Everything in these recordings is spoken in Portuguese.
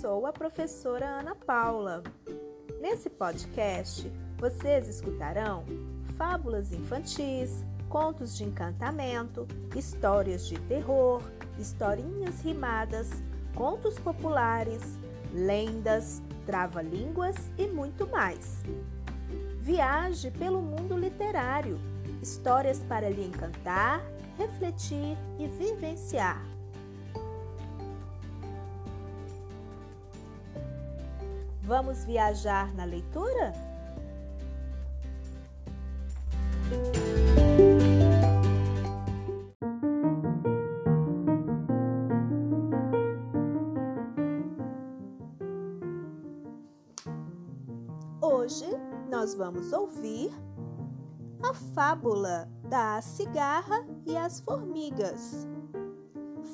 sou a professora Ana Paula. Nesse podcast, vocês escutarão fábulas infantis, contos de encantamento, histórias de terror, historinhas rimadas, contos populares, lendas, trava-línguas e muito mais. Viaje pelo mundo literário, histórias para lhe encantar, refletir e vivenciar. Vamos viajar na leitura? Hoje nós vamos ouvir a fábula da cigarra e as formigas.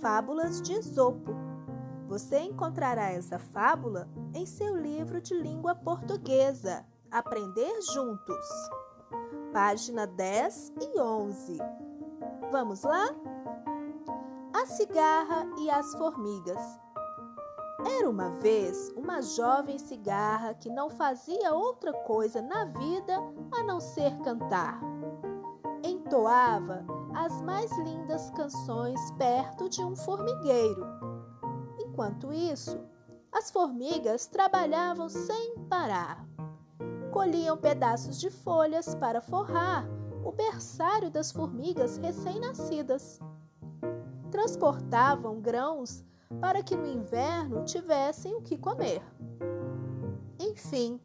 Fábulas de Esopo. Você encontrará essa fábula em seu livro de língua portuguesa, Aprender Juntos, página 10 e 11. Vamos lá? A cigarra e as formigas. Era uma vez uma jovem cigarra que não fazia outra coisa na vida a não ser cantar. Entoava as mais lindas canções perto de um formigueiro. Enquanto isso, as formigas trabalhavam sem parar. Colhiam pedaços de folhas para forrar o berçário das formigas recém-nascidas. Transportavam grãos para que no inverno tivessem o que comer. Enfim,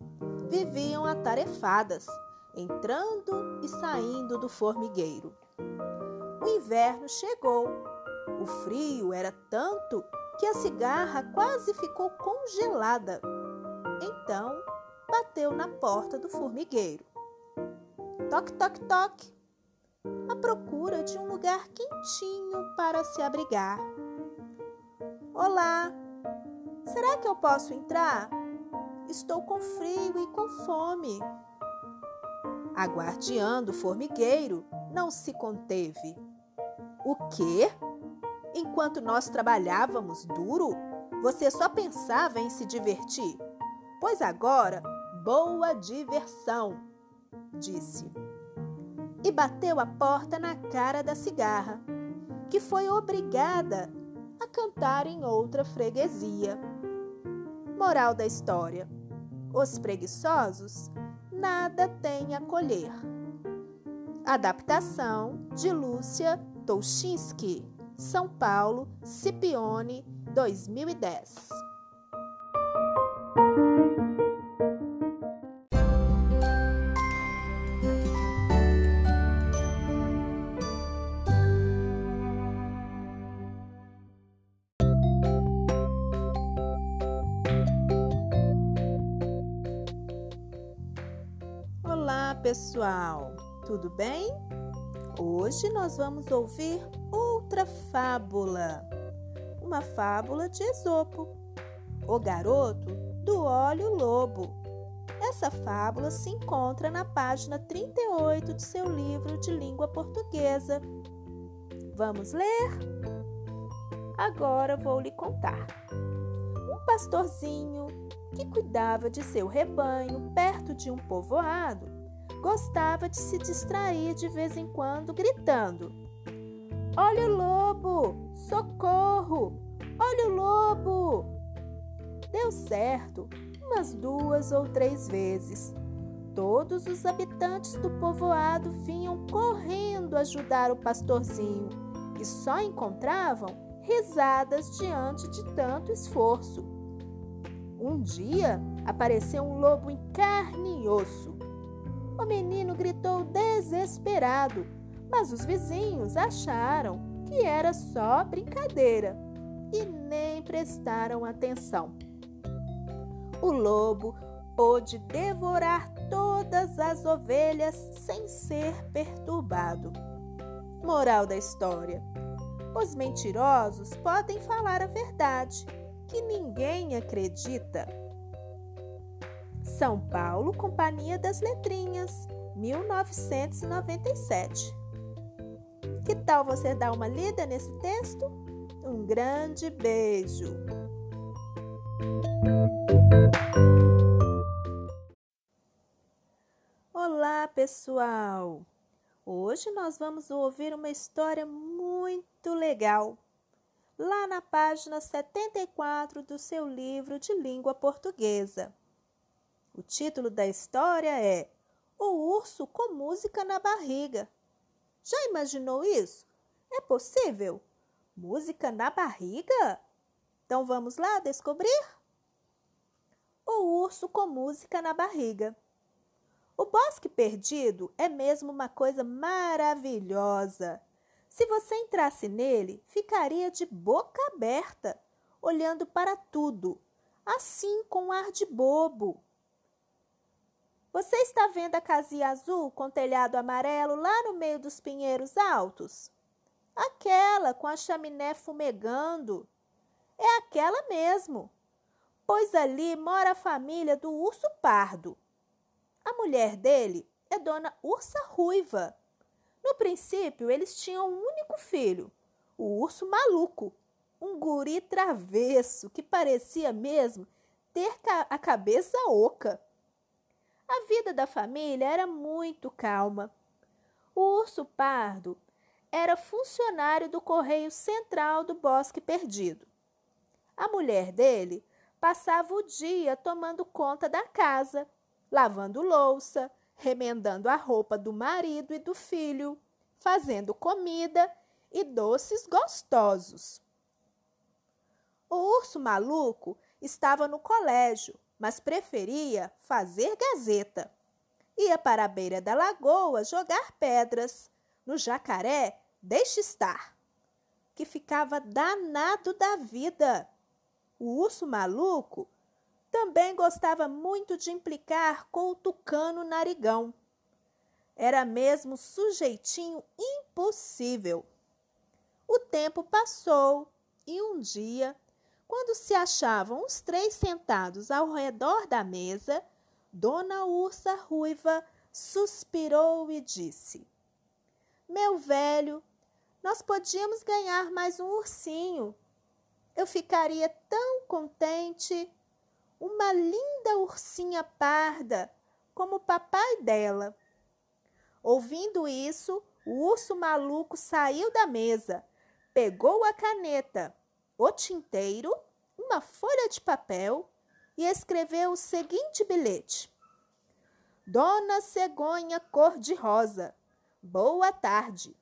viviam atarefadas, entrando e saindo do formigueiro. O inverno chegou. O frio era tanto que a cigarra quase ficou congelada. Então, bateu na porta do formigueiro. Toque, toque, toque. À procura de um lugar quentinho para se abrigar. Olá, será que eu posso entrar? Estou com frio e com fome. A guardiã do formigueiro não se conteve. O quê? Enquanto nós trabalhávamos duro, você só pensava em se divertir. Pois agora, boa diversão, disse. E bateu a porta na cara da cigarra, que foi obrigada a cantar em outra freguesia. Moral da história: os preguiçosos nada têm a colher. Adaptação de Lúcia Touchinski. São Paulo, Cipione, 2010. Olá, pessoal. Tudo bem? Hoje nós vamos ouvir outra fábula, uma fábula de Esopo, o garoto do olho lobo. Essa fábula se encontra na página 38 de seu livro de língua portuguesa. Vamos ler? Agora vou lhe contar. Um pastorzinho que cuidava de seu rebanho perto de um povoado gostava de se distrair de vez em quando gritando: Olha o lobo! Socorro! Olha o lobo! Deu certo umas duas ou três vezes. Todos os habitantes do povoado vinham correndo ajudar o pastorzinho e só encontravam risadas diante de tanto esforço. Um dia apareceu um lobo em carne e osso. O menino gritou desesperado mas os vizinhos acharam que era só brincadeira e nem prestaram atenção. O lobo pôde devorar todas as ovelhas sem ser perturbado. Moral da história: os mentirosos podem falar a verdade, que ninguém acredita. São Paulo, Companhia das Letrinhas, 1997. Que tal você dar uma lida nesse texto? Um grande beijo! Olá, pessoal! Hoje nós vamos ouvir uma história muito legal, lá na página 74 do seu livro de língua portuguesa. O título da história é O Urso com Música na Barriga. Já imaginou isso? É possível? Música na barriga? Então vamos lá descobrir? O urso com música na barriga. O bosque perdido é mesmo uma coisa maravilhosa. Se você entrasse nele, ficaria de boca aberta, olhando para tudo, assim com um ar de bobo. Você está vendo a casinha azul com telhado amarelo lá no meio dos pinheiros altos? Aquela com a chaminé fumegando. É aquela mesmo, pois ali mora a família do urso pardo. A mulher dele é Dona Ursa Ruiva. No princípio, eles tinham um único filho, o urso maluco, um guri travesso que parecia mesmo ter a cabeça oca. A vida da família era muito calma. O urso pardo era funcionário do Correio Central do Bosque Perdido. A mulher dele passava o dia tomando conta da casa lavando louça, remendando a roupa do marido e do filho, fazendo comida e doces gostosos. O urso maluco estava no colégio, mas preferia fazer gazeta. Ia para a beira da lagoa jogar pedras. No jacaré, deixe estar, que ficava danado da vida. O urso maluco também gostava muito de implicar com o tucano narigão. Era mesmo sujeitinho impossível. O tempo passou e um dia, quando se achavam os três sentados ao redor da mesa, Dona Ursa Ruiva suspirou e disse: Meu velho, nós podíamos ganhar mais um ursinho. Eu ficaria tão contente uma linda ursinha parda, como o papai dela. Ouvindo isso, o urso maluco saiu da mesa, pegou a caneta, o tinteiro, uma folha de papel e escreveu o seguinte bilhete: Dona Cegonha Cor-de-Rosa, boa tarde.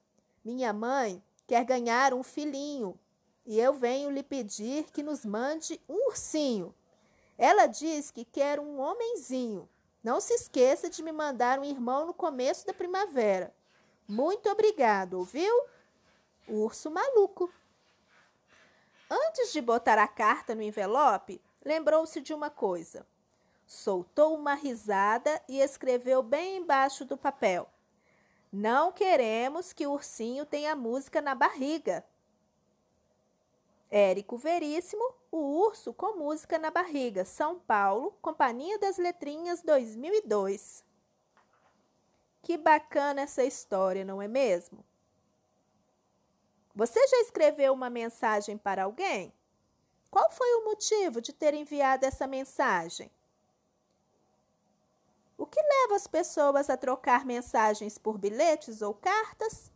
Minha mãe quer ganhar um filhinho e eu venho lhe pedir que nos mande um ursinho ela diz que quer um homenzinho. Não se esqueça de me mandar um irmão no começo da primavera. Muito obrigado, ouviu? Urso maluco. Antes de botar a carta no envelope, lembrou-se de uma coisa. Soltou uma risada e escreveu bem embaixo do papel: Não queremos que o ursinho tenha música na barriga. Érico Veríssimo, O Urso com Música na Barriga, São Paulo, Companhia das Letrinhas 2002. Que bacana essa história, não é mesmo? Você já escreveu uma mensagem para alguém? Qual foi o motivo de ter enviado essa mensagem? O que leva as pessoas a trocar mensagens por bilhetes ou cartas?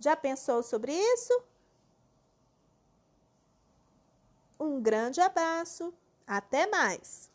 Já pensou sobre isso? Um grande abraço, até mais!